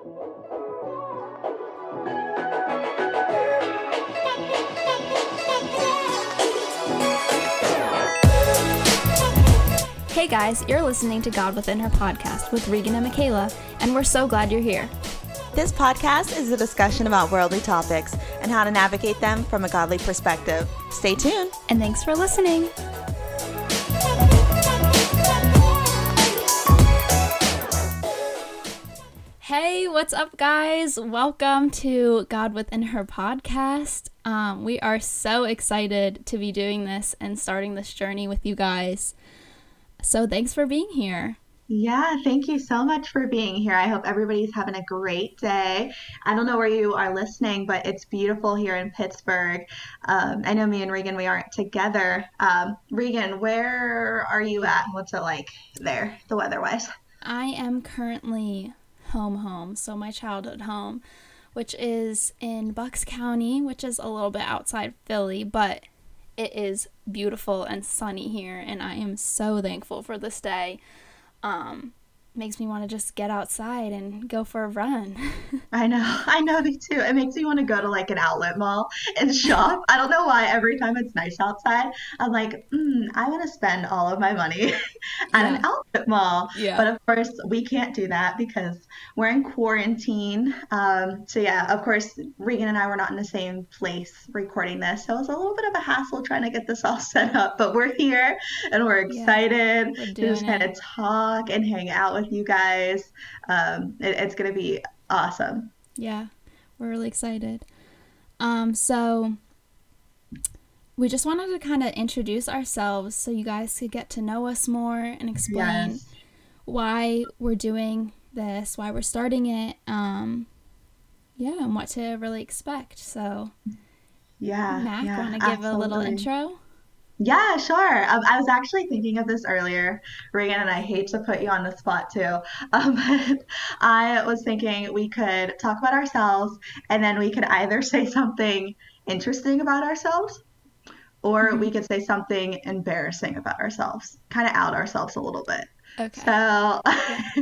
Hey guys, you're listening to God Within Her podcast with Regan and Michaela, and we're so glad you're here. This podcast is a discussion about worldly topics and how to navigate them from a godly perspective. Stay tuned. And thanks for listening. Hey, what's up, guys? Welcome to God Within Her podcast. Um, we are so excited to be doing this and starting this journey with you guys. So, thanks for being here. Yeah, thank you so much for being here. I hope everybody's having a great day. I don't know where you are listening, but it's beautiful here in Pittsburgh. Um, I know me and Regan, we aren't together. Um, Regan, where are you at? What's it like there, the weather wise? I am currently home home, so my childhood home, which is in Bucks County, which is a little bit outside Philly, but it is beautiful and sunny here and I am so thankful for this day. Um makes me want to just get outside and go for a run. I know. I know me too. It makes me want to go to like an outlet mall and shop. I don't know why every time it's nice outside, I'm like, mm, I want to spend all of my money at yeah. an outlet mall. Yeah. But of course, we can't do that because we're in quarantine. Um, so yeah, of course, Regan and I were not in the same place recording this. So it was a little bit of a hassle trying to get this all set up, but we're here and we're excited yeah, we're to just kind of talk and hang out with you guys. Um, it, it's going to be awesome. Yeah, we're really excited. Um, so we just wanted to kind of introduce ourselves so you guys could get to know us more and explain yes. why we're doing this, why we're starting it, um, yeah, and what to really expect. So, yeah, Mac, yeah, want to give a little intro? Yeah, sure. Um, I was actually thinking of this earlier, Regan, and I hate to put you on the spot too. Um, but I was thinking we could talk about ourselves and then we could either say something interesting about ourselves or mm-hmm. we could say something embarrassing about ourselves, kind of out ourselves a little bit. Okay. So,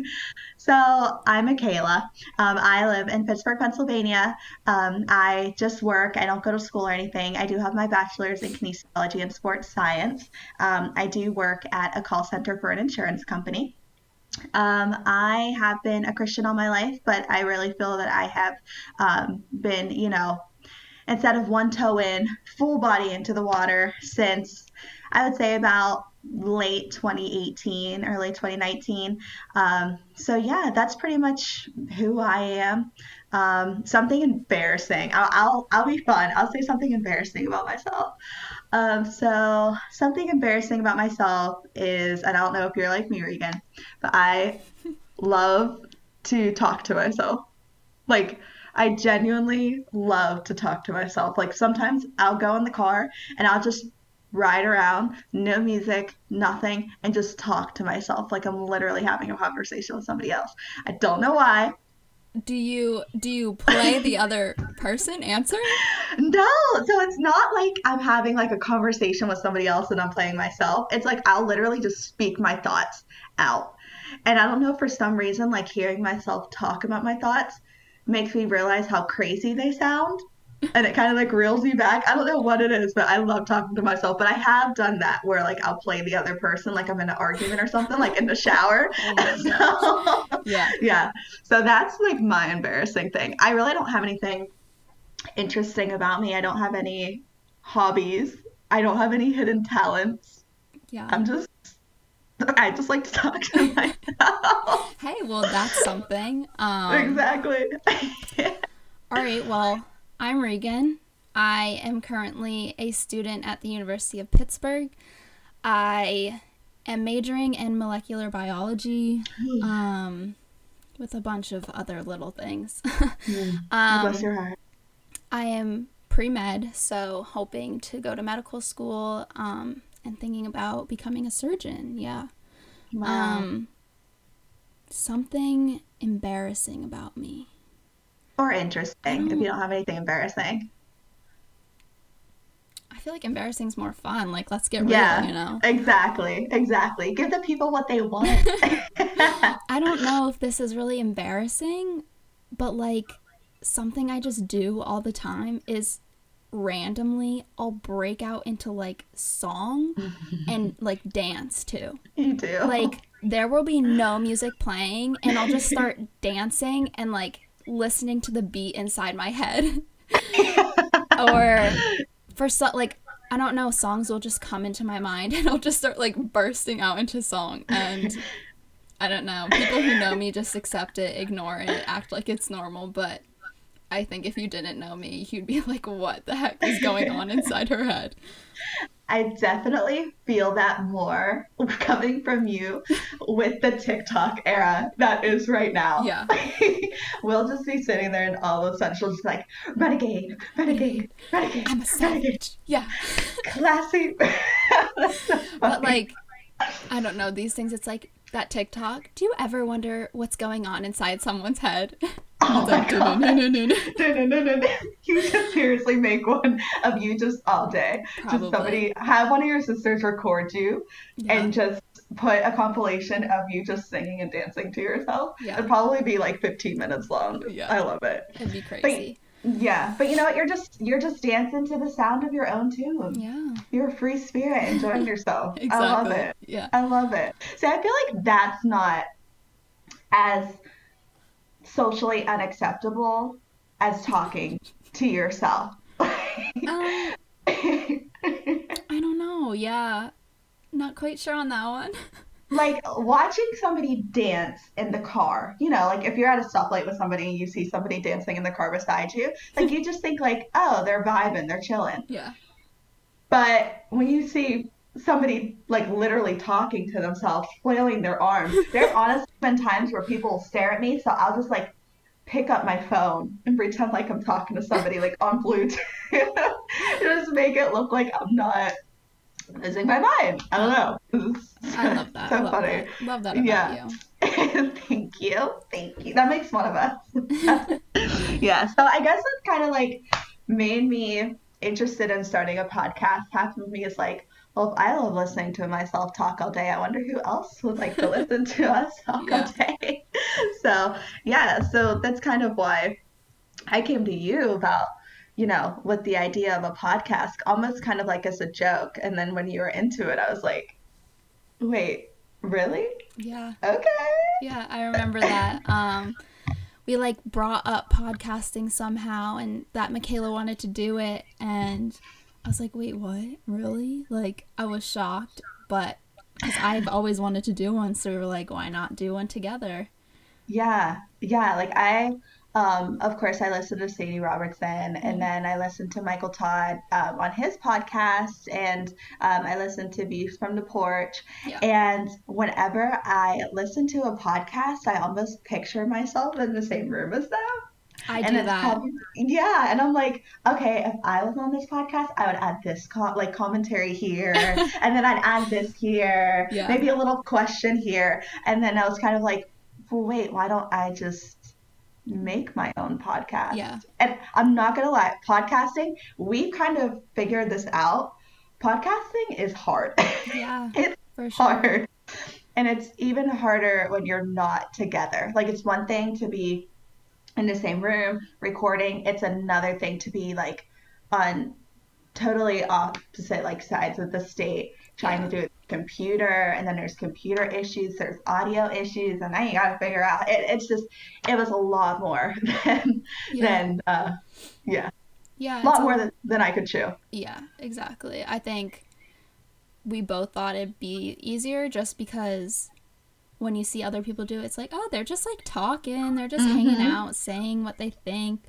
so I'm Michaela. Um, I live in Pittsburgh, Pennsylvania. Um, I just work. I don't go to school or anything. I do have my bachelor's in kinesiology and sports science. Um, I do work at a call center for an insurance company. Um, I have been a Christian all my life, but I really feel that I have um, been, you know, instead of one toe in, full body into the water since I would say about late 2018, early 2019. Um, so yeah, that's pretty much who I am. Um, something embarrassing. I'll, I'll, I'll be fun. I'll say something embarrassing about myself. Um, so something embarrassing about myself is, I don't know if you're like me, Regan, but I love to talk to myself. Like, I genuinely love to talk to myself. Like sometimes I'll go in the car and I'll just ride around, no music, nothing, and just talk to myself like I'm literally having a conversation with somebody else. I don't know why. Do you do you play the other person answer? No, so it's not like I'm having like a conversation with somebody else and I'm playing myself. It's like I'll literally just speak my thoughts out. And I don't know for some reason like hearing myself talk about my thoughts makes me realize how crazy they sound and it kind of like reels me back. I don't know what it is, but I love talking to myself. But I have done that where like I'll play the other person, like I'm in an argument or something, like in the shower. Oh so, yeah, yeah. So that's like my embarrassing thing. I really don't have anything interesting about me. I don't have any hobbies. I don't have any hidden talents. Yeah, I'm just. I just like to talk to myself. hey, well, that's something. Um, exactly. all right. Well, I'm Regan. I am currently a student at the University of Pittsburgh. I am majoring in molecular biology um, with a bunch of other little things. mm, um, bless your heart. I am pre med, so hoping to go to medical school um, and thinking about becoming a surgeon. Yeah. Wow. Um, something embarrassing about me. Or interesting if you don't have anything embarrassing. I feel like embarrassing is more fun. Like, let's get real, yeah, you know? Exactly. Exactly. Give the people what they want. I don't know if this is really embarrassing, but like something I just do all the time is randomly I'll break out into like song and like dance too. You do. Like there will be no music playing and I'll just start dancing and like listening to the beat inside my head. or for so like I don't know, songs will just come into my mind and I'll just start like bursting out into song and I don't know. People who know me just accept it, ignore it, act like it's normal, but I think if you didn't know me, you'd be like, what the heck is going on inside her head? I definitely feel that more coming from you with the TikTok era that is right now. Yeah. we'll just be sitting there and all of a sudden she'll just be like, renegade, renegade, renegade. I'm a savage. Yeah. Classy. so but like, I don't know, these things, it's like that TikTok. Do you ever wonder what's going on inside someone's head? Oh my god. you should seriously make one of you just all day. Probably. Just somebody have one of your sisters record you Yeah. and just put a compilation of you just singing and dancing to yourself. Yeah. It'd probably be like 15 minutes long. Yeah. I love it. It'd be crazy. Yeah, but you know what? You're just you're just dancing to the sound of your own tune. Yeah. You're a free spirit, enjoying yourself. Exactly. I love it. Yeah. I love it. See, I feel like that's not as socially unacceptable as talking to yourself. Um, I don't know. Yeah. Not quite sure on that one. like watching somebody dance in the car, you know, like if you're at a stoplight with somebody and you see somebody dancing in the car beside you, like you just think like, oh, they're vibing, they're chilling. Yeah. But when you see somebody like literally talking to themselves, flailing their arms, there are honestly been times where people will stare at me, so I'll just like pick up my phone and pretend like I'm talking to somebody like on Bluetooth. just make it look like I'm not losing my mind. I don't know. I love that. So love funny. that. Love that about Yeah. you. Thank you. Thank you. That makes one of us. yeah. So I guess it's kind of like made me interested in starting a podcast. Half of me is like, well, if I love listening to myself talk all day, I wonder who else would like to listen to us talk Yeah. all day. So yeah. So that's kind of why I came to you about. You know, with the idea of a podcast, almost kind of like as a joke. And then when you were into it, I was like, wait, really? Yeah. Okay. Yeah, I remember that. Um, we like brought up podcasting somehow, and that Michaela wanted to do it, and I was like, "Wait, what? Really?" Like, I was shocked, but because I've always wanted to do one, so we were like, "Why not do one together?" Yeah, yeah. Like I, um, of course, I listened to Sadie Robertson, and then I listened to Michael Todd um, on his podcast, and um, I listened to Views from the Porch. Yeah. And whenever I listen to a podcast, I almost picture myself in the same room as them. I and do that. probably- yeah, and I'm like, okay, if I was on this podcast, I would add this co- like commentary here, and then I'd add this here, Yeah. maybe a little question here, and then I was kind of like, well, wait, why don't I just make my own podcast? Yeah. And I'm not gonna lie, podcasting, we kind of figured this out. Podcasting is hard. Yeah, it's for sure. hard. And it's even harder when you're not together. Like it's one thing to be in the same room recording. It's another thing to be like on totally opposite like sides of the state trying to do it computer and then there's computer issues, there's audio issues, and i gotta figure out it, it's just it was a lot more than Yeah. than uh yeah. Yeah, A lot more than, than I could chew. Yeah, exactly. I think we both thought it'd be easier just because when you see other people do it, it's like, oh, they're just like talking, they're just hanging Mhm. out, saying what they think.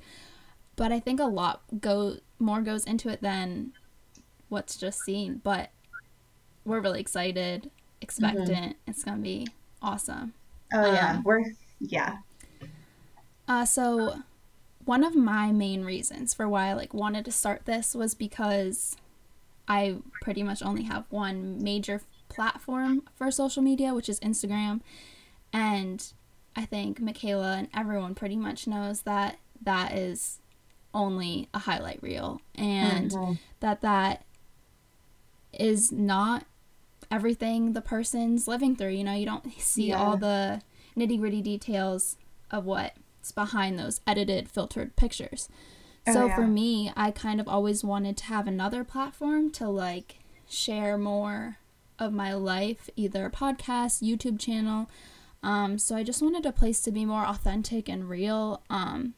But I think a lot go more goes into it than what's just seen. But we're really excited, expectant. It's gonna be awesome. Oh yeah. Um, We're yeah. Uh, so one of my main reasons for why I like wanted to start this was because I pretty much only have one major platform for social media, which is Instagram, and I think Michaela and everyone pretty much knows that that is only a highlight reel and Mhm. that that is not everything the person's living through. You know, you don't see Yeah. all the nitty gritty details of what's behind those edited, filtered pictures. Oh, so yeah. for me, I kind of always wanted to have another platform to like share more of my life, either a podcast, YouTube channel. Um, so I just wanted a place to be more authentic and real, um,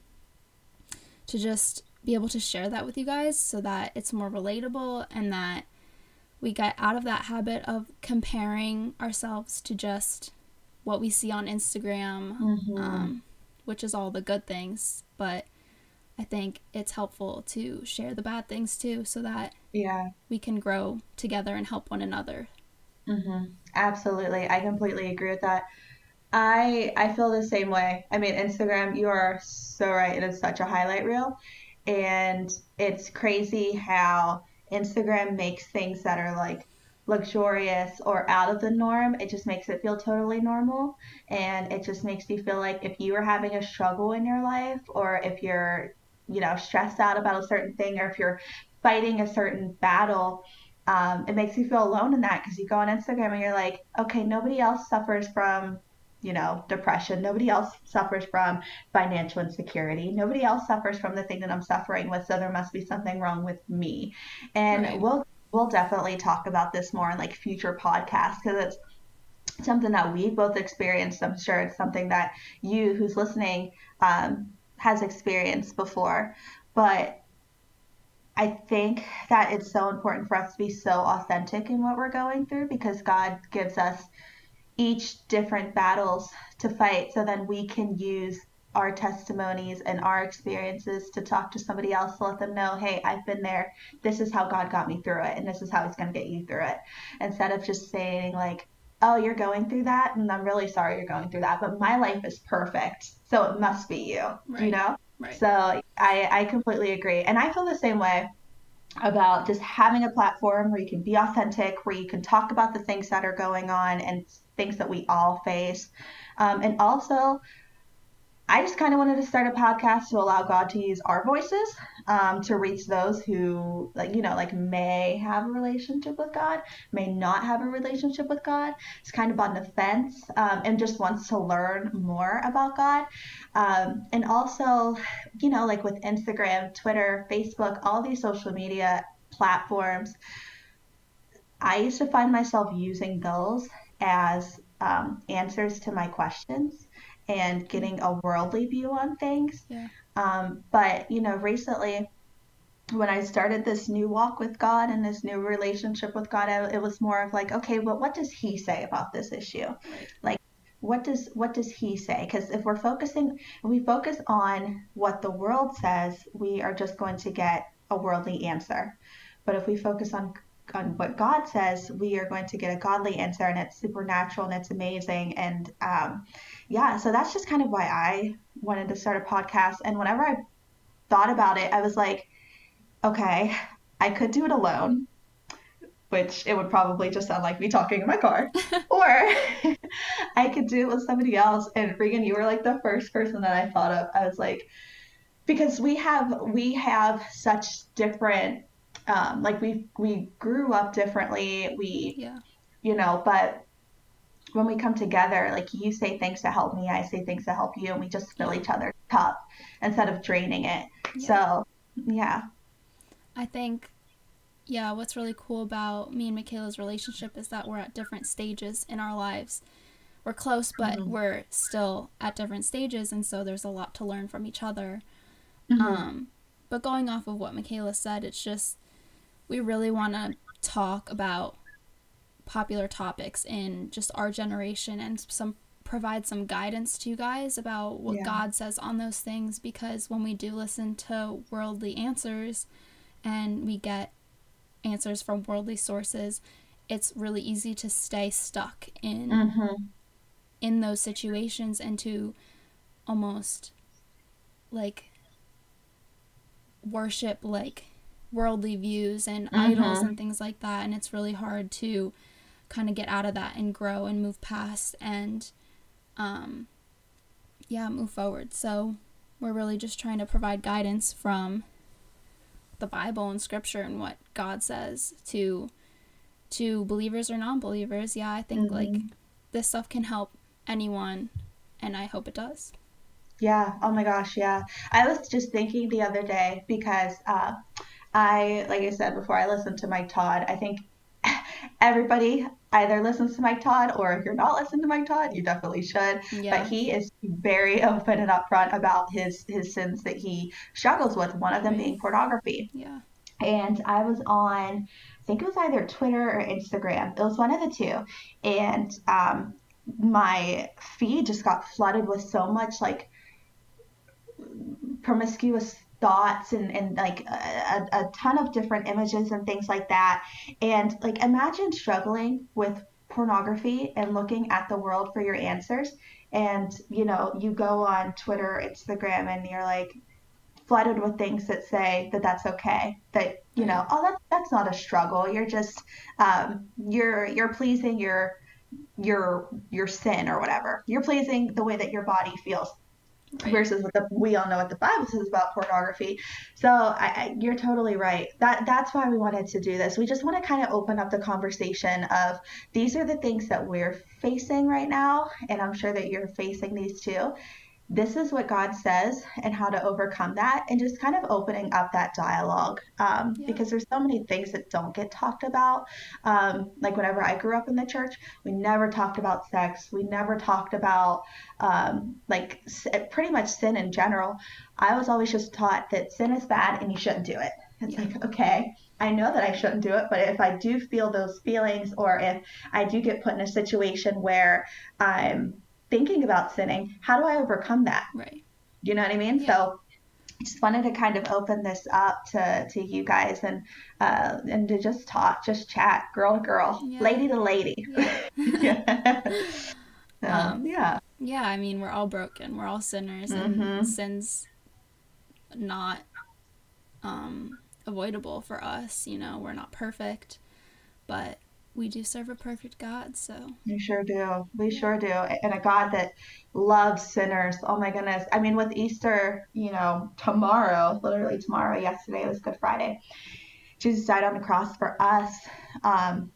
to just be able to share that with you guys so that it's more relatable and that we get out of that habit of comparing ourselves to just what we see on Instagram, Mhm. um, which is all the good things. But I think it's helpful to share the bad things too so that Yeah. we can grow together and help one another. Hmm Absolutely. I completely agree with that. I I feel the same way. I mean, Instagram, you are so right. It is such a highlight reel. And it's crazy how Instagram makes things that are like luxurious or out of the norm. It just makes it feel totally normal. And it just makes you feel like if you are having a struggle in your life or if you're, you know, stressed out about a certain thing or if you're fighting a certain battle, um, it makes you feel alone in that because you go on Instagram and you're like, okay, nobody else suffers from, you know, depression. Nobody else suffers from financial insecurity. Nobody else suffers from the thing that I'm suffering with. So there must be something wrong with me. And Right. we'll we'll definitely talk about this more in like future podcasts because it's something that we both experienced. I'm sure it's something that you, who's listening, um, has experienced before. But I think that it's so important for us to be so authentic in what we're going through because God gives us each different battles to fight so then we can use our testimonies and our experiences to talk to somebody else to let them know, hey, I've been there. This is how God got me through it, and this is how He's going to get you through it. Instead of just saying, like, oh, you're going through that, and I'm really sorry you're going through that, but my life is perfect, so it must be you, you know? Right. So I, I completely agree. And I feel the same way about just having a platform where you can be authentic, where you can talk about the things that are going on and things that we all face. Um, and also, I just kind of wanted to start a podcast to allow God to use our voices um, to reach those who, like, you know, like may have a relationship with God, may not have a relationship with God. It's kind of on the fence um, and just wants to learn more about God. Um, and also, you know, like with Instagram, Twitter, Facebook, all these social media platforms, I used to find myself using those as um, answers to my questions and getting a worldly view on things. Yeah. Um, but, you know, recently, when I started this new walk with God and this new relationship with God, I, it was more of like, okay, but what does He say about this issue? Like, what does what does He say? Because if we're focusing, if we focus on what the world says, we are just going to get a worldly answer. But if we focus on on what God says, we are going to get a godly answer, and it's supernatural and it's amazing. And um, yeah, so that's just kind of why I wanted to start a podcast. And whenever I thought about it, I was like, okay, I could do it alone, which it would probably just sound like me talking in my car, or I could do it with somebody else. And Regan, you were like the first person that I thought of. I was like, because we have we have such different um, like we we grew up differently we Yeah. you know but when we come together like you say things to help me i say things to help you and we just fill each other's cup instead of draining it Yeah. so yeah I think, yeah, what's really cool about me and Michaela's relationship is that we're at different stages in our lives. We're close, but Mhm. we're still at different stages, and so there's a lot to learn from each other. Mhm. Um, but going off of what Michaela said, it's just we really want to talk about popular topics in just our generation and some provide some guidance to you guys about what Yeah. God says on those things because when we do listen to worldly answers and we get answers from worldly sources, it's really easy to stay stuck in Mhm. in those situations and to almost like worship like worldly views and idols Mhm. and things like that and it's really hard to kind of get out of that and grow and move past and um yeah move forward so we're really just trying to provide guidance from the bible and scripture and what god says to to believers or non-believers yeah i think like Mhm. this stuff can help anyone and i hope it does Yeah. Oh my gosh. Yeah. I was just thinking the other day because uh, I, like I said before, I listened to Mike Todd. I think everybody either listens to Mike Todd or if you're not listening to Mike Todd, you definitely should. Yeah. But he is very open and upfront about his his sins that he struggles with. One of them being pornography. Yeah. And I was on, I think it was either Twitter or Instagram. It was one of the two. And um, my feed just got flooded with so much like promiscuous thoughts and, and like a, a ton of different images and things like that. And like imagine struggling with pornography and looking at the world for your answers. And you know, you go on Twitter, Instagram, and you're like flooded with things that say that that's okay. That you know, oh, that's that's not a struggle. You're just um, you're you're pleasing your your your sin or whatever. You're pleasing the way that your body feels Right. versus what the, we all know what the Bible says about pornography. So I, I, you're totally right. That that's why we wanted to do this. We just want to kind of open up the conversation of these are the things that we're facing right now, and I'm sure that you're facing these too. This is what God says and how to overcome that, and just kind of opening up that dialogue um, Yeah. because there's so many things that don't get talked about. Um, like whenever I grew up in the church, we never talked about sex. We never talked about um, like s- pretty much sin in general. I was always just taught that sin is bad and you shouldn't do it. It's Yeah. like, okay, I know that I shouldn't do it, but if I do feel those feelings or if I do get put in a situation where I'm thinking about sinning, how do I overcome that? Right. You know what I mean? Yeah. So just wanted to kind of open this up to, to you guys and uh, and to just talk, just chat, girl to girl, Yeah. lady to lady. Yeah. yeah. So, Um, yeah. Yeah, I mean, we're all broken. We're all sinners, and Mhm. sin's not um, avoidable for us. You know, we're not perfect, but we do serve a perfect God. So We sure do. We sure do. And a God that loves sinners. Oh my goodness. I mean, with Easter, you know, tomorrow, literally tomorrow, yesterday was Good Friday, Jesus died on the cross for us. Um,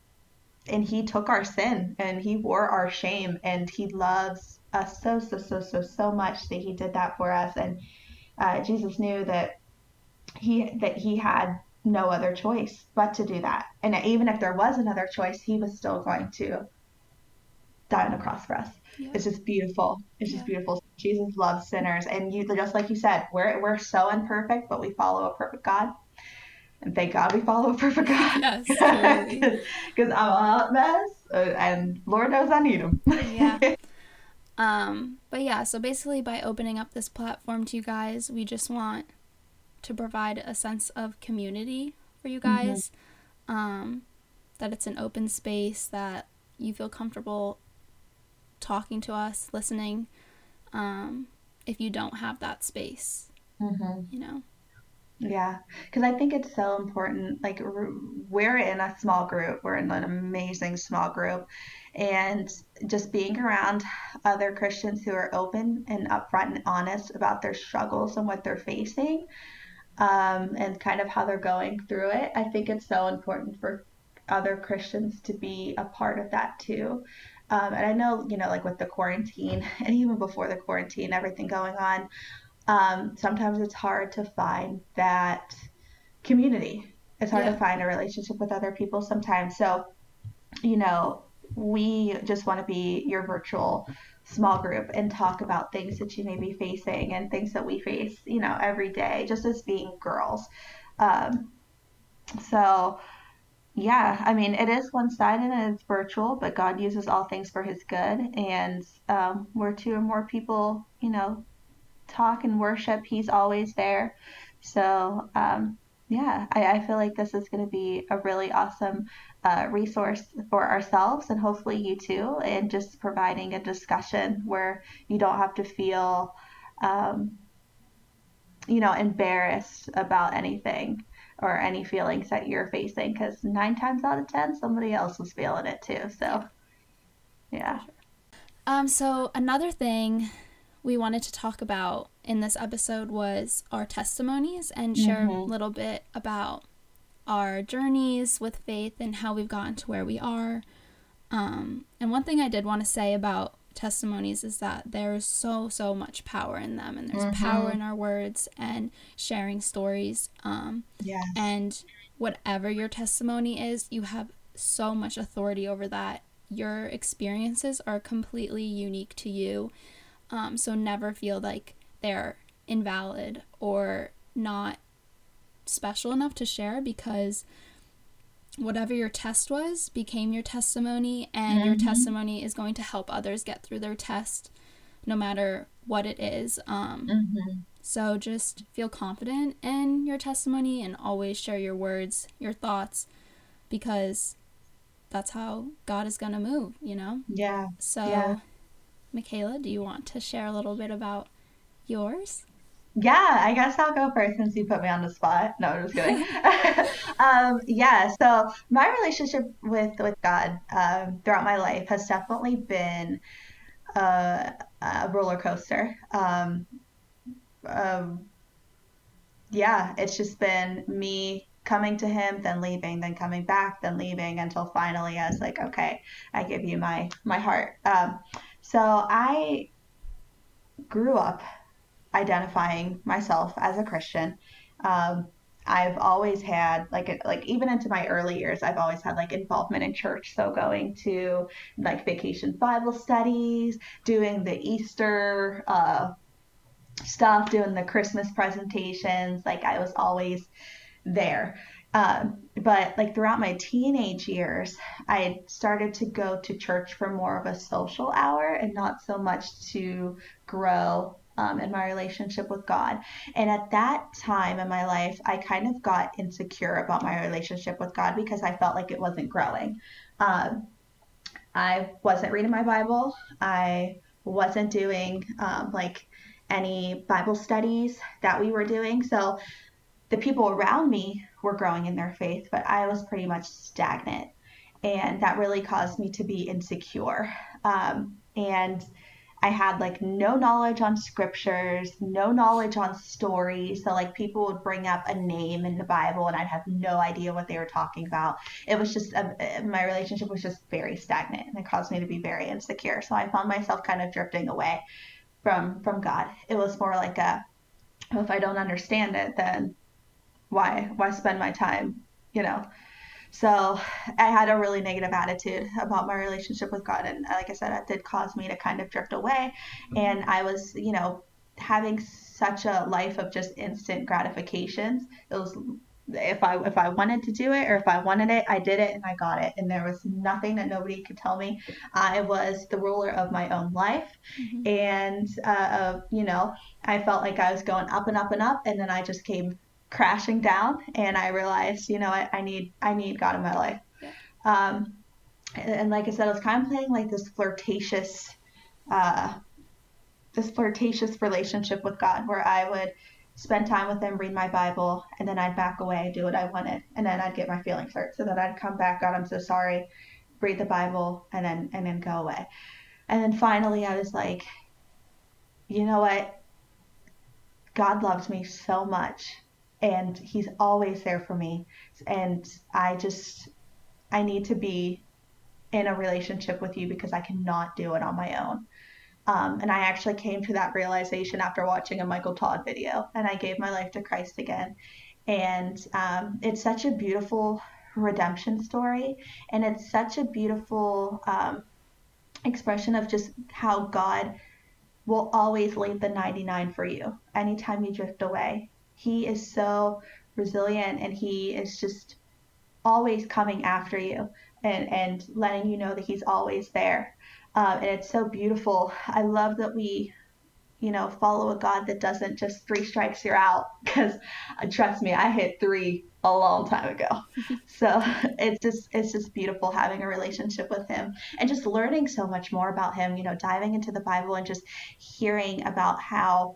and he took our sin and he wore our shame and he loves us so, so, so, so, so much that he did that for us. And uh, Jesus knew that he that he had no other choice but to do that. And even if there was another choice, he was still going to die on the cross for us. yeah, It's just beautiful. It's just beautiful. Jesus loves sinners, and you just like you said, we're we're so imperfect, but we follow a perfect God. And thank God we follow a perfect God. Yes. Because I'm a hot mess, uh, and Lord knows I need him. yeah. Um, but yeah, so basically, by opening up this platform to you guys, we just want to provide a sense of community for you guys. Um, that it's an open space, that you feel comfortable talking to us, listening. Um, if you don't have that space, hmm you know. Yeah, because I think it's so important. Like, we're in a small group, we're in an amazing small group, and just being around other Christians who are open and upfront and honest about their struggles and what they're facing, um, and kind of how they're going through it. I think it's so important for other Christians to be a part of that too. Um, and I know, you know, like with the quarantine and even before the quarantine, everything going on, um, sometimes it's hard to find that community. It's hard Yeah. to find a relationship with other people sometimes. So, you know, we just want to be your virtual small group and talk about things that you may be facing and things that we face, you know, every day, just as being girls. Um, so, yeah, I mean, it is one sided and it's virtual, but God uses all things for his good. And um, where two or more people, you know, talk and worship, he's always there. So, um, yeah, I, I feel like this is going to be a really awesome uh, resource for ourselves and hopefully you too, and just providing a discussion where you don't have to feel, um, you know, embarrassed about anything or any feelings that you're facing because nine times out of ten, somebody else was feeling it too. So, yeah. Um, so another thing we wanted to talk about in this episode was our testimonies and share a Mhm. little bit about our journeys with faith and how we've gotten to where we are. Um, and one thing I did want to say about testimonies is that there's so so much power in them and there's Mm-hmm. power in our words and sharing stories um Yeah. and whatever your testimony is you have so much authority over that your experiences are completely unique to you um, so never feel like they're invalid or not special enough to share because whatever your test was became your testimony and your testimony is going to help others get through their test no matter what it is um, Mm-hmm. so just feel confident in your testimony and always share your words your thoughts because that's how god is going to move you know Yeah. so Yeah. michaela do you want to share a little bit about yours Yeah, I guess I'll go first since you put me on the spot. No, I'm just kidding. um, yeah, so my relationship with with God um, throughout my life has definitely been uh, a roller coaster. Um, um, yeah, it's just been me coming to Him, then leaving, then coming back, then leaving until finally I was like, okay, I give you my my heart. Um, so I grew up identifying myself as a Christian. Um, I've always had like like even into my early years, I've always had like involvement in church. So going to like vacation Bible studies, doing the Easter uh, stuff, doing the Christmas presentations. Like I was always there. Um, but like throughout my teenage years, I started to go to church for more of a social hour and not so much to grow um, in my relationship with God. And at that time in my life, I kind of got insecure about my relationship with God because I felt like it wasn't growing. Um, I wasn't reading my Bible. I wasn't doing um, like any Bible studies that we were doing. So the people around me were growing in their faith, but I was pretty much stagnant. And that really caused me to be insecure. Um, and I had like no knowledge on scriptures, no knowledge on stories. So, like, people would bring up a name in the Bible and I'd have no idea what they were talking about. It was just, uh, my relationship was just very stagnant and it caused me to be very insecure. So, I found myself kind of drifting away from from God. It was more like a, if I don't understand it, then why why spend my time, you know? So I had a really negative attitude about my relationship with God, and like I said, it did cause me to kind of drift away. And I was, you know, having such a life of just instant gratifications. It was if I if I wanted to do it or if I wanted it, I did it and I got it, and there was nothing that nobody could tell me. I was the ruler of my own life, Mhm. and uh, uh, you know, I felt like I was going up and up and up, and then I just came crashing down, and I realized, you know, I, I need I need God in my life. Yeah. Um, and, and like I said, I was kind of playing like this flirtatious, uh, this flirtatious relationship with God, where I would spend time with him, read my Bible, and then I'd back away, do what I wanted, and then I'd get my feelings hurt. So then I'd come back, God, I'm so sorry, read the Bible, and then and then go away. And then finally, I was like, you know what? God loves me so much, and He's always there for me, and I just I need to be in a relationship with you because I cannot do it on my own. Um, and I actually came to that realization after watching a Michael Todd video, and I gave my life to Christ again. And um, it's such a beautiful redemption story, and it's such a beautiful um, expression of just how God will always leave the 99 for you anytime you drift away. He is so resilient, and He is just always coming after you and, and letting you know that He's always there. Um, and it's so beautiful. I love that we, you know, follow a God that doesn't just three strikes you're out. Because uh, trust me, I hit three a long time ago. so it's just it's just beautiful having a relationship with Him and just learning so much more about Him. You know, diving into the Bible and just hearing about how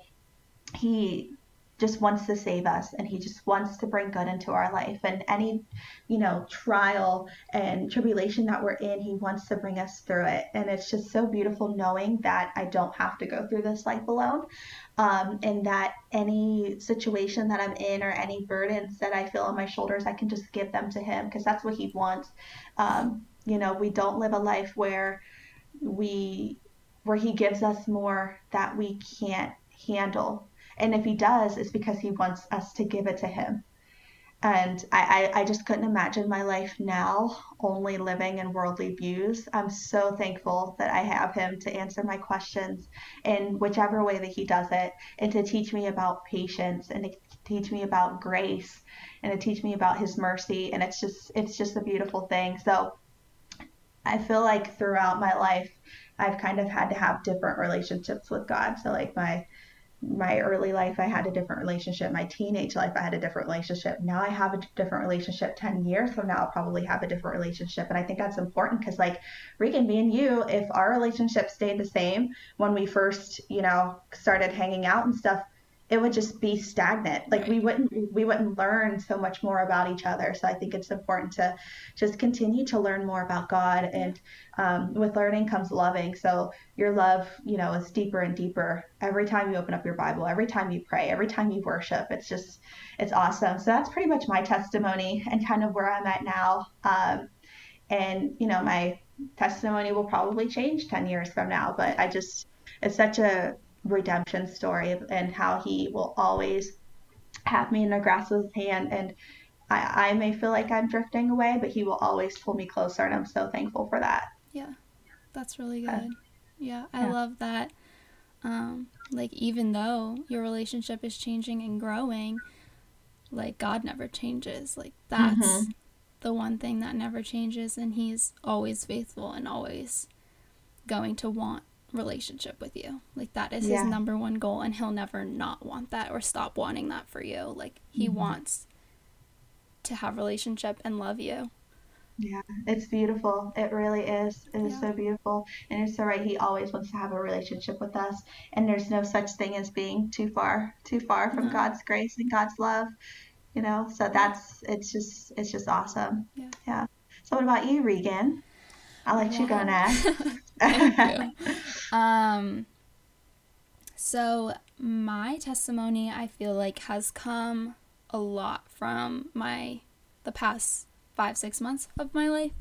He just wants to save us and he just wants to bring good into our life. And any you know trial and tribulation that we're in he wants to bring us through it. And it's just so beautiful knowing that i don't have to go through this life alone um, and that any situation that i'm in or any burdens that i feel on my shoulders i can just give them to him because that's what he wants. Um, you know we don't live a life where we where he gives us more that we can't handle. And if he does, it's because he wants us to give it to him. And I, I, I just couldn't imagine my life now only living in worldly views. I'm so thankful that I have him to answer my questions in whichever way that he does it and to teach me about patience and to teach me about grace and to teach me about his mercy. And it's just it's just a beautiful thing. So I feel like throughout my life I've kind of had to have different relationships with God. So like my my early life i had a different relationship. My teenage life i had a different relationship. Now i have a different relationship 10 years from now i'll probably have a different relationship. And i think that's important because like regan me and you if our relationship stayed the same when we first you know started hanging out and stuff it would just be stagnant. Like right. we wouldn't we wouldn't learn so much more about each other. So i think it's important to just continue to learn more about god. And um, with learning comes loving. So your love you know is deeper and deeper every time you open up your bible every time you pray every time you worship. It's just it's awesome. So that's pretty much my testimony and kind of where i'm at now. Um, and you know my testimony will probably change 10 years from now but i just it's such a redemption story and how he will always have me in the grasp of his hand and I, I may feel like I'm drifting away, but he will always pull me closer and I'm so thankful for that. Yeah. That's really good. Uh, yeah, I yeah. love that. Um, like even though your relationship is changing and growing, like God never changes. Like that's mm-hmm. the one thing that never changes and he's always faithful and always going to want relationship with you. Like that is yeah. his number one goal and he'll never not want that or stop wanting that for you. Like he mm-hmm. wants to have relationship and love you. Yeah, it's beautiful. It really is. It is yeah. so beautiful. And it's so right. He always wants to have a relationship with us. And there's no such thing as being too far, too far from no. God's grace and God's love. You know, so that's it's just it's just awesome. Yeah. Yeah. So what about you, Regan? I'll let yeah. you go next. Thank you. Um, so my testimony, I feel like, has come a lot from my the past five six months of my life.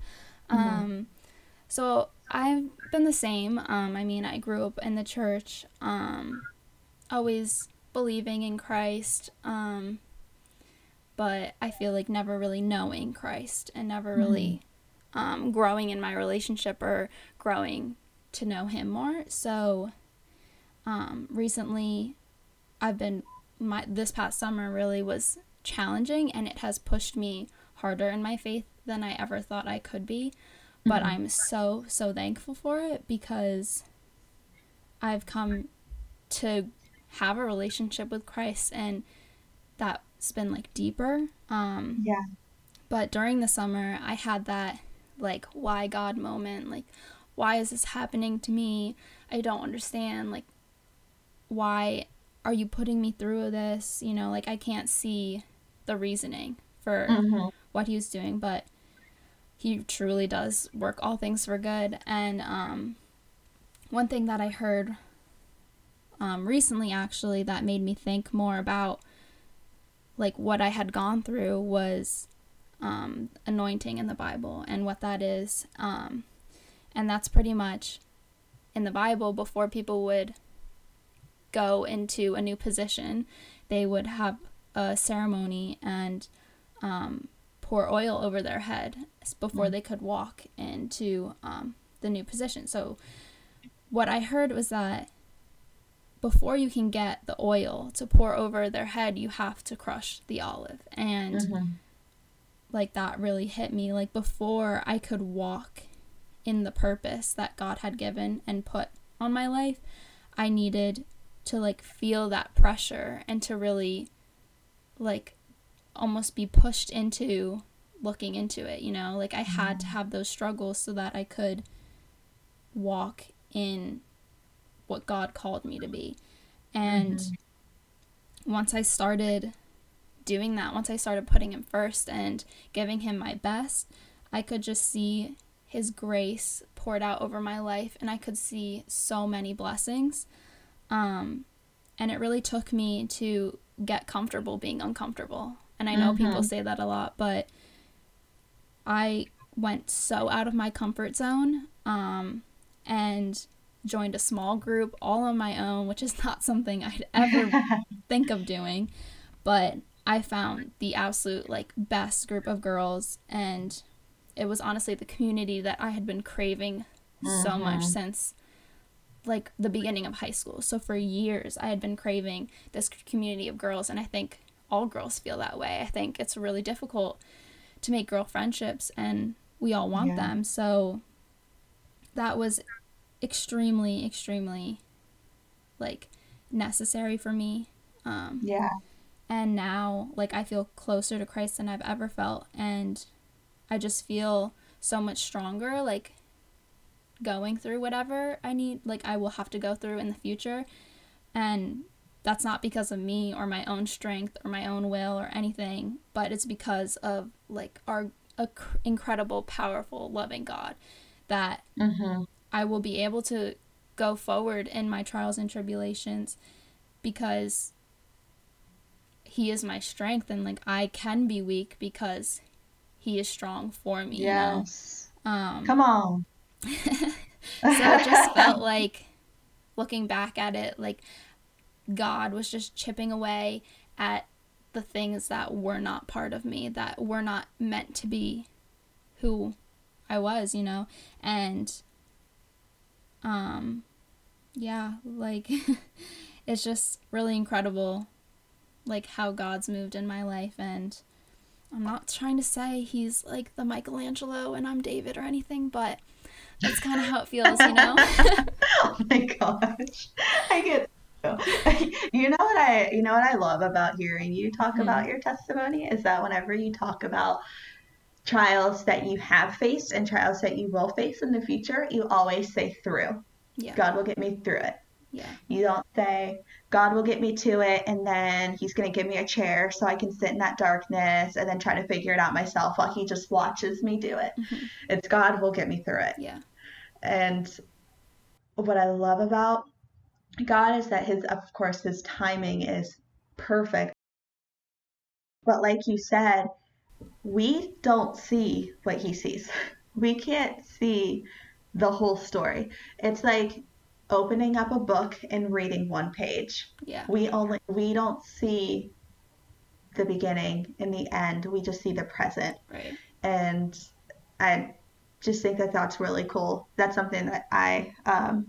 Mm-hmm. Um, so I've been the same. Um, I mean, I grew up in the church, um, always believing in Christ. Um, but I feel like never really knowing Christ and never really mm-hmm. Um, growing in my relationship or growing to know him more. So um, recently, I've been my this past summer really was challenging, and it has pushed me harder in my faith than I ever thought I could be. But mm-hmm. I'm so so thankful for it because I've come to have a relationship with Christ, and that's been like deeper. Um, yeah. But during the summer, I had that like why God moment, like why is this happening to me? I don't understand. Like, why are you putting me through this? You know, like, I can't see the reasoning for mm-hmm. what he was doing, but he truly does work all things for good. And um, one thing that I heard um, recently, actually, that made me think more about like what I had gone through was um, anointing in the Bible and what that is. Um, and that's pretty much in the Bible before people would go into a new position, they would have a ceremony and um, pour oil over their head before mm. they could walk into um, the new position. So, what I heard was that before you can get the oil to pour over their head, you have to crush the olive. And mm-hmm. Like that really hit me. Like, before I could walk in the purpose that God had given and put on my life, I needed to like feel that pressure and to really like almost be pushed into looking into it, you know? Like I had to mm-hmm. have those struggles so that I could walk in what God called me to be. And mm-hmm. once I started doing that, once I started putting him first and giving him my best, I could just see his grace poured out over my life and I could see so many blessings. Um, and it really took me to get comfortable being uncomfortable. And I know mm-hmm. people say that a lot, but I went so out of my comfort zone. Um, and joined a small group all on my own, which is not something I'd ever think of doing. But I found the absolute like best group of girls and it was honestly the community that I had been craving mm-hmm. so much since like the beginning of high school. So for years I had been craving this community of girls and I think all girls feel that way. I think it's really difficult to make girl friendships and we all want yeah. them. So that was extremely extremely like necessary for me. Um Yeah. And now like I feel closer to Christ than I've ever felt and I just feel so much stronger like going through whatever I need like I will have to go through in the future and that's not because of me or my own strength or my own will or anything but it's because of like our incredible powerful loving God that mm-hmm. I will be able to go forward in my trials and tribulations because he is my strength and like I can be weak because he is strong for me. Yes. You know? um, Come on. so it just felt like looking back at it, like God was just chipping away at the things that were not part of me, that were not meant to be who I was, you know? And um yeah, like it's just really incredible like how God's moved in my life and I'm not trying to say he's like the Michelangelo and I'm David or anything, but that's kind of how it feels, you know? oh my gosh. I get you know what I you know what I love about hearing you talk mm-hmm. about your testimony is that whenever you talk about trials that you have faced and trials that you will face in the future, you always say through. Yeah. God will get me through it. Yeah. You don't say, God will get me to it and then he's going to give me a chair so I can sit in that darkness and then try to figure it out myself while he just watches me do it. Mm-hmm. It's God who will get me through it. Yeah. And what I love about God is that his of course his timing is perfect. But like you said, we don't see what he sees. We can't see the whole story. It's like opening up a book and reading one page. Yeah. We only we don't see the beginning and the end. We just see the present. Right. And I just think that that's really cool. That's something that I um,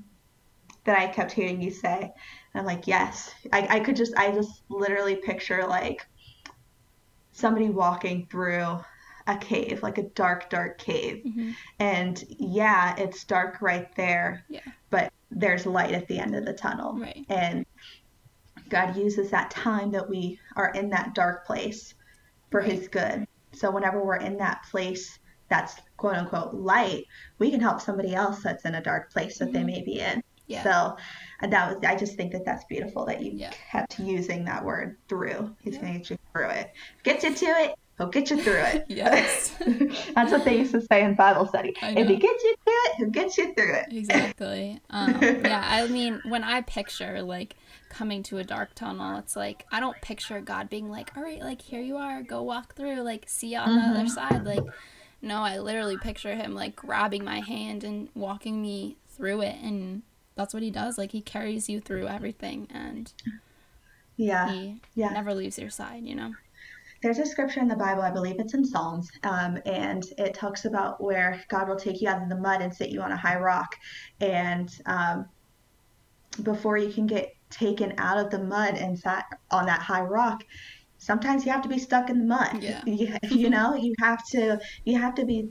that I kept hearing you say. And I'm like, yes. I, I could just I just literally picture like somebody walking through a cave, like a dark, dark cave. Mm-hmm. And yeah, it's dark right there. Yeah. But there's light at the end of the tunnel. Right. And God uses that time that we are in that dark place for right. his good. So whenever we're in that place that's quote unquote light, we can help somebody else that's in a dark place that mm-hmm. they may be in. Yeah. So that was I just think that that's beautiful that you yeah. kept using that word through. He's yeah. gonna get you through it. Get you to it, he'll get you through it. yes. that's what they used to say in Bible study. If he gets you through it, he'll get you through it. Exactly. Um, yeah, I mean when I picture like coming to a dark tunnel, it's like I don't picture God being like, All right, like here you are, go walk through, like see you on mm-hmm. the other mm-hmm. side. Like no, I literally picture him like grabbing my hand and walking me through it and that's what he does. Like he carries you through everything and yeah, he yeah. never leaves your side, you know. There's a scripture in the Bible, I believe it's in Psalms, um, and it talks about where God will take you out of the mud and sit you on a high rock, and um, before you can get taken out of the mud and sat on that high rock, sometimes you have to be stuck in the mud. Yeah. You, you know, you have to you have to be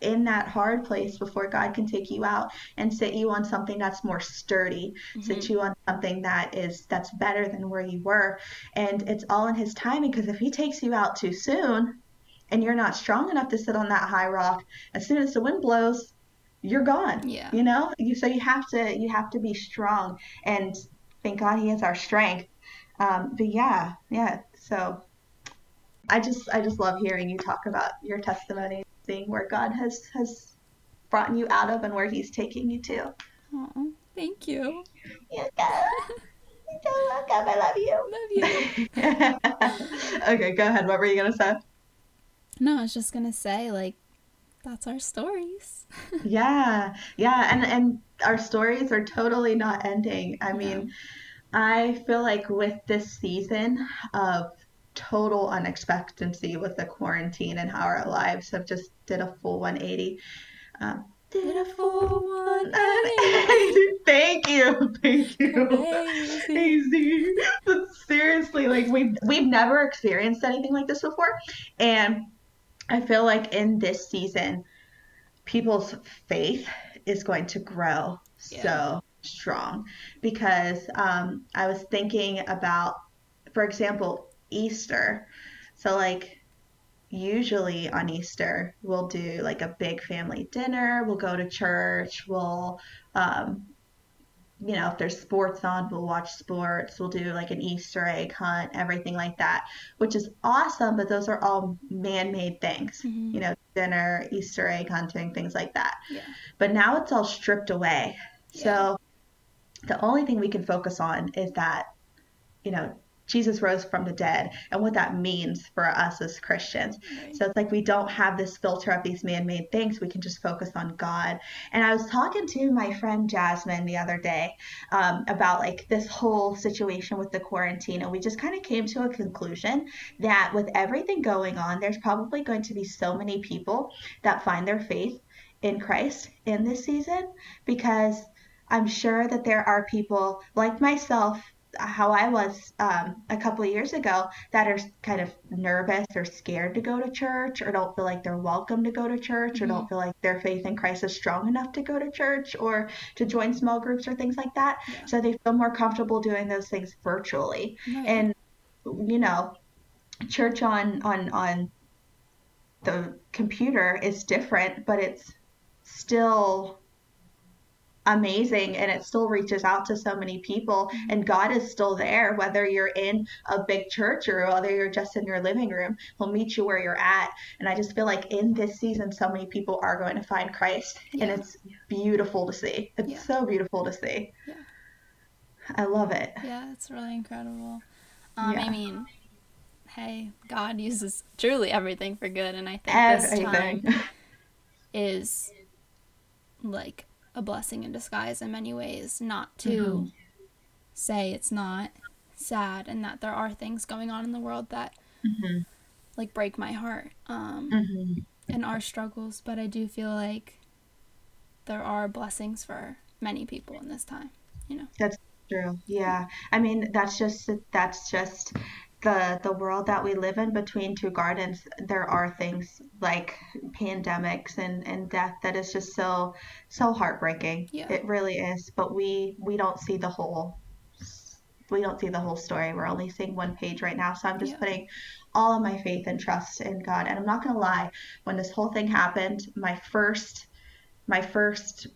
in that hard place before God can take you out and sit you on something that's more sturdy, mm-hmm. sit you on something that is that's better than where you were. And it's all in his timing because if he takes you out too soon and you're not strong enough to sit on that high rock, as soon as the wind blows, you're gone. Yeah. You know? You so you have to you have to be strong and thank God he is our strength. Um, but yeah, yeah. So I just I just love hearing you talk about your testimony seeing where God has has brought you out of and where He's taking you to. Oh, thank you. You're welcome. I love you. Love you. okay, go ahead. What were you gonna say? No, I was just gonna say like that's our stories. Yeah, yeah, and and our stories are totally not ending. I Yeah. mean, I feel like with this season of total unexpectancy with the quarantine and how our lives have just did a full 180. Um, did a full 180. Thank you, thank you. Crazy. But seriously, like we've we've never experienced anything like this before, and I feel like in this season, people's faith is going to grow Yeah. so strong because um, I was thinking about, for example, Easter. So, like, usually on Easter, we'll do like a big family dinner, we'll go to church, we'll, um, you know, if there's sports on, we'll watch sports, we'll do like an Easter egg hunt, everything like that, which is awesome, but those are all man made things Mhm. you know, dinner, Easter egg hunting, things like that. Yeah. But now it's all stripped away. So the only thing we can focus on is that, you know, Jesus rose from the dead and what that means for us as Christians. Right. So it's like we don't have this filter of these man made things. We can just focus on God. And I was talking to my friend Jasmine the other day um, about like this whole situation with the quarantine. And we just kind of came to a conclusion that with everything going on, there's probably going to be so many people that find their faith in Christ in this season because I'm sure that there are people like myself. How I was um, a couple of years ago, that are kind of nervous or scared to go to church or don't feel like they're welcome to go to church or don't feel like their faith in Christ is strong enough to go to church or to join small groups or things like that. Yeah. So they feel more comfortable doing those things virtually. Right. And you know, church on on on the computer is different, but it's still amazing and it still reaches out to so many people and God is still there whether you're in a big church or whether you're just in your living room he'll meet you where you're at and I just feel like in this season so many people are going to find Christ and Yeah. it's beautiful to see it's Yeah. so beautiful to see Yeah. I love it Yeah, it's really incredible. Um, Yeah. I mean, hey, God uses truly everything for good, and I think this time is like a blessing in disguise in many ways. Not to Mhm. say it's not sad and that there are things going on in the world that Mhm. like break my heart um, Mhm. and our struggles, but I do feel like there are blessings for many people in this time. You know. That's true. Yeah. I mean, that's just that's just the the world that we live in between two gardens. There are things like pandemics and and death that is just so so heartbreaking. Yeah. It really is. But we we don't see the whole we don't see the whole story. We're only seeing one page right now. So I'm just Yeah. putting all of my faith and trust in God. And I'm not gonna lie, when this whole thing happened, my first my first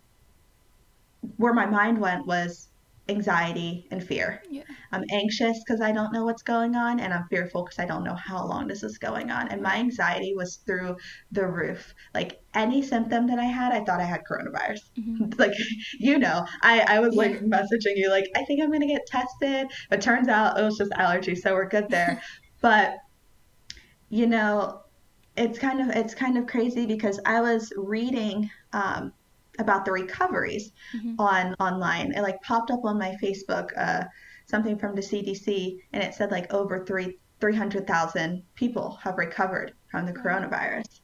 where my mind went was anxiety and fear. Yeah. I'm anxious because I don't know what's going on, and I'm fearful because I don't know how long this is going on. And my anxiety was through the roof. Like any symptom that I had, I thought I had coronavirus. hmm Like, you know, I, I was like Yeah. messaging you, like, I think I'm going to get tested. But turns out it was just allergy, so we're good there. but, you know, it's kind of it's kind of crazy because I was reading um, about the recoveries Mhm. on online. It like popped up on my Facebook, uh, something from the CDC, and it said like over three three hundred thousand people have recovered from the coronavirus.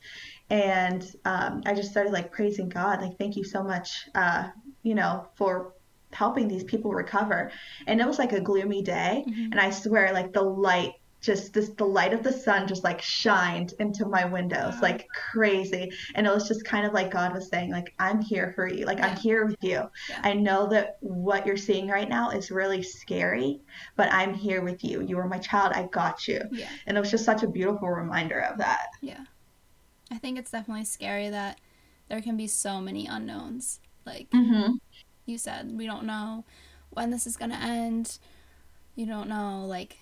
And um, I just started like praising God, like thank you so much, uh, you know, for helping these people recover. And it was like a gloomy day, Mhm. and I swear, like the light just this the light of the sun just like shined into my windows Wow. like crazy and it was just kind of like god was saying like i'm here for you like i'm here with you Yeah. i know that what you're seeing right now is really scary but i'm here with you you are my child i got you Yeah. and it was just such a beautiful reminder of that Yeah. I think it's definitely scary that there can be so many unknowns. Like mm-hmm. you said, we don't know when this is going to end. You don't know, like,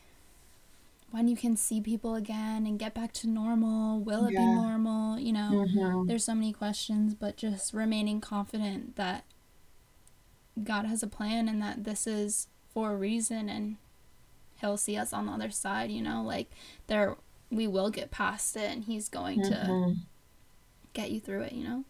when you can see people again and get back to normal. Will it be normal? You know, Mm-hmm. there's so many questions, but just remaining confident that God has a plan and that this is for a reason and He'll see us on the other side, you know, like there we will get past it and He's going to Mm-hmm. get you through it, you know?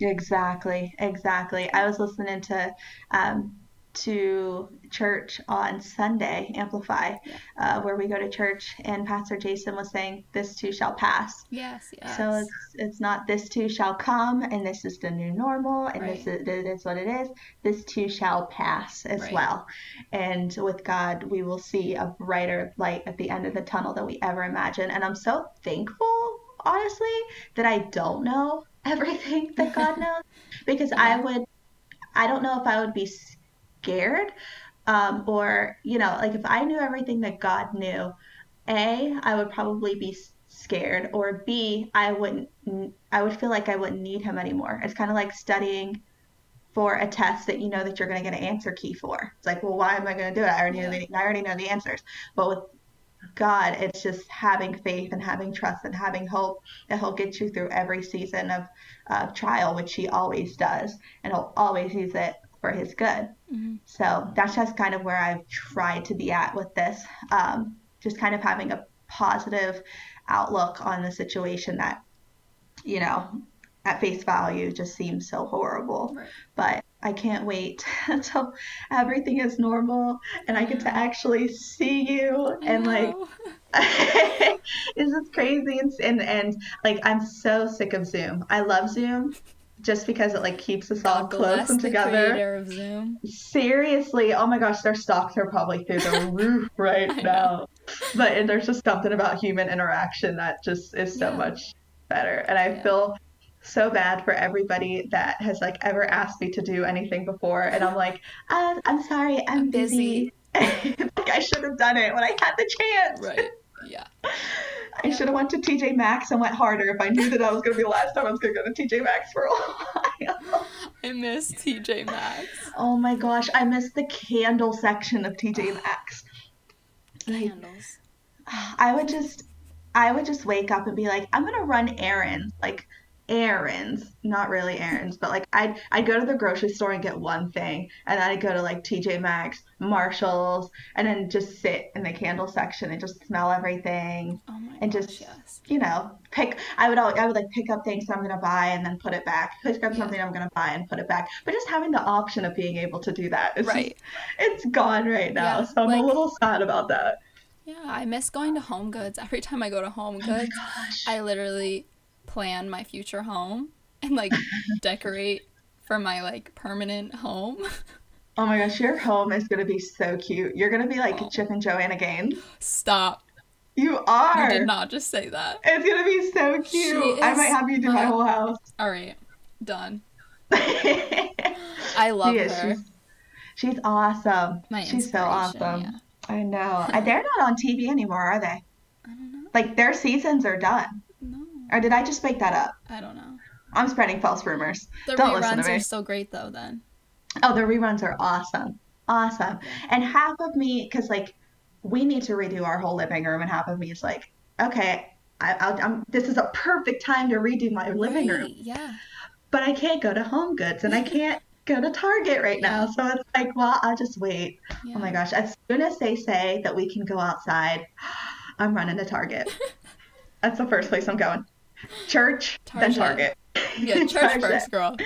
Exactly, exactly. I was listening to um, to church on Sunday, Amplify, Yeah. uh, where we go to church, and Pastor Jason was saying, "This too shall pass." Yes, yes. So it's it's not this too shall come, and this is the new normal, and this Right. is, what it is. This too shall pass as Right. well, and with God, we will see a brighter light at the end of the tunnel than we ever imagined. And I'm so thankful, honestly, that I don't know everything that God knows, because I would, I don't know if I would be scared, um, or you know, like if I knew everything that God knew. A, I would probably be scared, or B, I wouldn't, I would feel like I wouldn't need him anymore. It's kind of like studying for a test that you know that you're going to get an answer key for. It's like, well, why am I going to do it? I already know the, I already know the answers. But with God, it's just having faith and having trust and having hope that He'll get you through every season of uh, trial, which He always does, and He'll always use it for His good. Hmm So that's just kind of where I've tried to be at with this. Um, just kind of having a positive outlook on the situation that, you know, at face value just seems so horrible. Right. But I can't wait until everything is normal and I get to actually see you and like it's just crazy and, and and like I'm so sick of Zoom. I love Zoom just because it like keeps us all close and the together. creator of Zoom. Seriously, oh my gosh, their stocks are probably through the roof right now. But and there's just something about human interaction that just is so Yeah. much better. And I Yeah. feel so bad for everybody that has like ever asked me to do anything before. And I'm like, uh, I'm sorry, I'm, I'm busy. like I should have done it when I had the chance. Right. Yeah. I should have went to TJ Maxx and went harder if I knew that that was going to be the last time I was going to go to TJ Maxx for a while. I miss TJ Maxx. Oh my gosh, I missed the candle section of TJ Maxx. Like, Candles. I would just, I would just wake up and be like, I'm gonna run errands, like errands, not really errands, but like I'd I'd go to the grocery store and get one thing, and then I'd go to like TJ Maxx, Marshalls, and then just sit in the candle section and just smell everything, Oh my and gosh, just yes. you know, pick. I would always, I would like pick up things I'm gonna buy and then put it back. Pick up Yeah. something I'm gonna buy and put it back. But just having the option of being able to do that is just Right. it's gone right now. Yeah, so I'm like- a little sad about that. Yeah, I miss going to Home Goods. Every time I go to Home Oh Goods, gosh. I literally plan my future home and like decorate for my like permanent home. Oh my gosh, your home is gonna be so cute. You're gonna be like Oh. Chip and Joanna Gaines. Stop. You are. You did not just say that. It's gonna be so She cute. I might have you do my my- whole house. All right. Done. I love is. her. She's, she's awesome. My she's so awesome. yeah. I know. They're not on TV anymore, are they? I don't know. Like their seasons are done. Or did I just make that up? I don't know. I'm spreading false rumors. The Don't listen to reruns me. are so great though then. Oh, the reruns are awesome. Awesome. And half of me, because like we need to redo our whole living room, and half of me is like, okay, I, I'm, this is a perfect time to redo my living room. Right, Yeah. But I can't go to Home Goods and I can't go to Target right now. So it's like, well, I'll just wait. yeah. Oh my gosh. As soon as they say that we can go outside, I'm running to Target. That's the first place I'm going. Church, then Target. Target. Yeah, church Target. first, girl.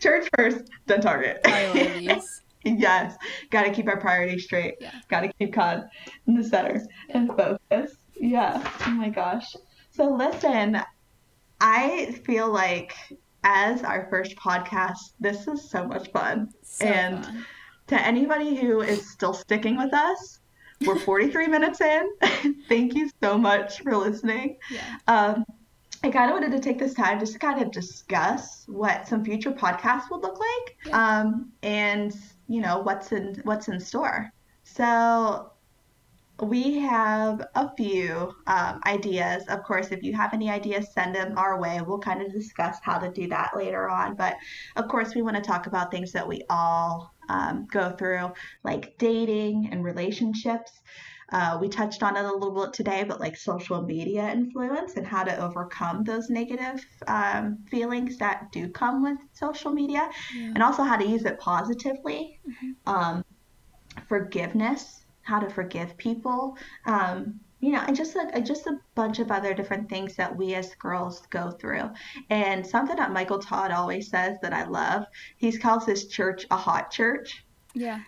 Church first, then Target. Priorities. yes. Got to keep our priorities straight. Yeah. Got to keep God in the center and focus. Yeah. Oh my gosh. So listen, I feel like as our first podcast, this is so much fun. So And- fun. To anybody who is still sticking with us, we're 43 minutes in. Thank you so much for listening. Yeah. Um, I kind of wanted to take this time just to kind of discuss what some future podcasts would look like, Yeah. um, and you know what's in what's in store. So we have a few um, ideas. Of course, if you have any ideas, send them our way. We'll kind of discuss how to do that later on. But of course, we want to talk about things that we all um, go through, like dating and relationships. Uh, we touched on it a little bit today, but like social media influence and how to overcome those negative um, feelings that do come with social media, Yeah. and also how to use it positively. Mhm. Um, forgiveness, how to forgive people. Um, you know, and just like just a bunch of other different things that we as girls go through. And something that Michael Todd always says that I love, he calls his church a hot church. Yeah.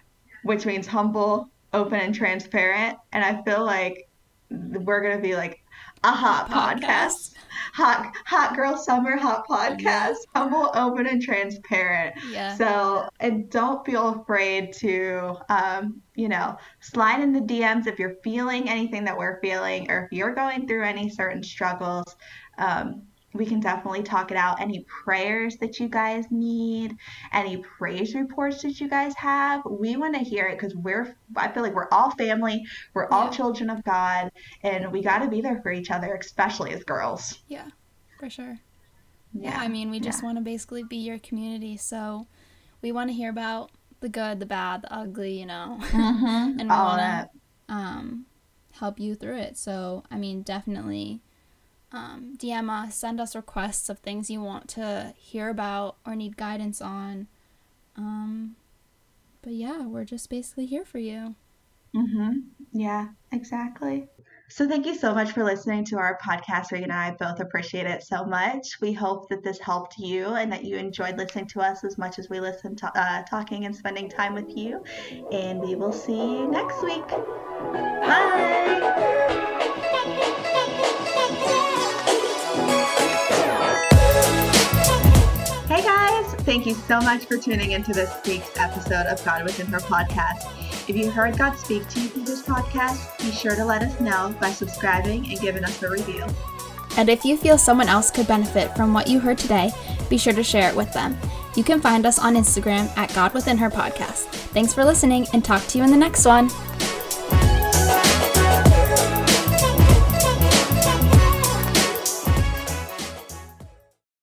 Which means humble, open, and transparent. And I feel like we're gonna be like a hot, podcast. podcast. Hot hot girl summer hot podcast. Humble open and transparent. Yeah. So and don't feel afraid to um you know slide in the dms if you're feeling anything that we're feeling or if you're going through any certain struggles. Um we can definitely talk it out. Any prayers that you guys need, any praise reports that you guys have, we want to hear it because we're, I feel like we're all family, we're all children of God, and we got to be there for each other, especially as girls. Yeah, for sure. Yeah, yeah I mean, we just yeah. want to basically be your community. So we want to hear about the good, the bad, the ugly, you know, mm-hmm. and we want to um, help you through it. So, I mean, definitely um, DM us, send us requests of things you want to hear about or need guidance on. Um, but yeah, we're just basically here for you. Mm-hmm. Yeah, exactly. So thank you so much for listening to our podcast. Regan and I both appreciate it so much. We hope that this helped you and that you enjoyed listening to us as much as we listen to uh, talking and spending time with you. And we will see you next week. Bye. Thank you so much for tuning into this week's episode of God Within Her podcast. If you heard God speak to you through this podcast, be sure to let us know by subscribing and giving us a review. And if you feel someone else could benefit from what you heard today, be sure to share it with them. You can find us on Instagram at God Within Her podcast. Thanks for listening and talk to you in the next one.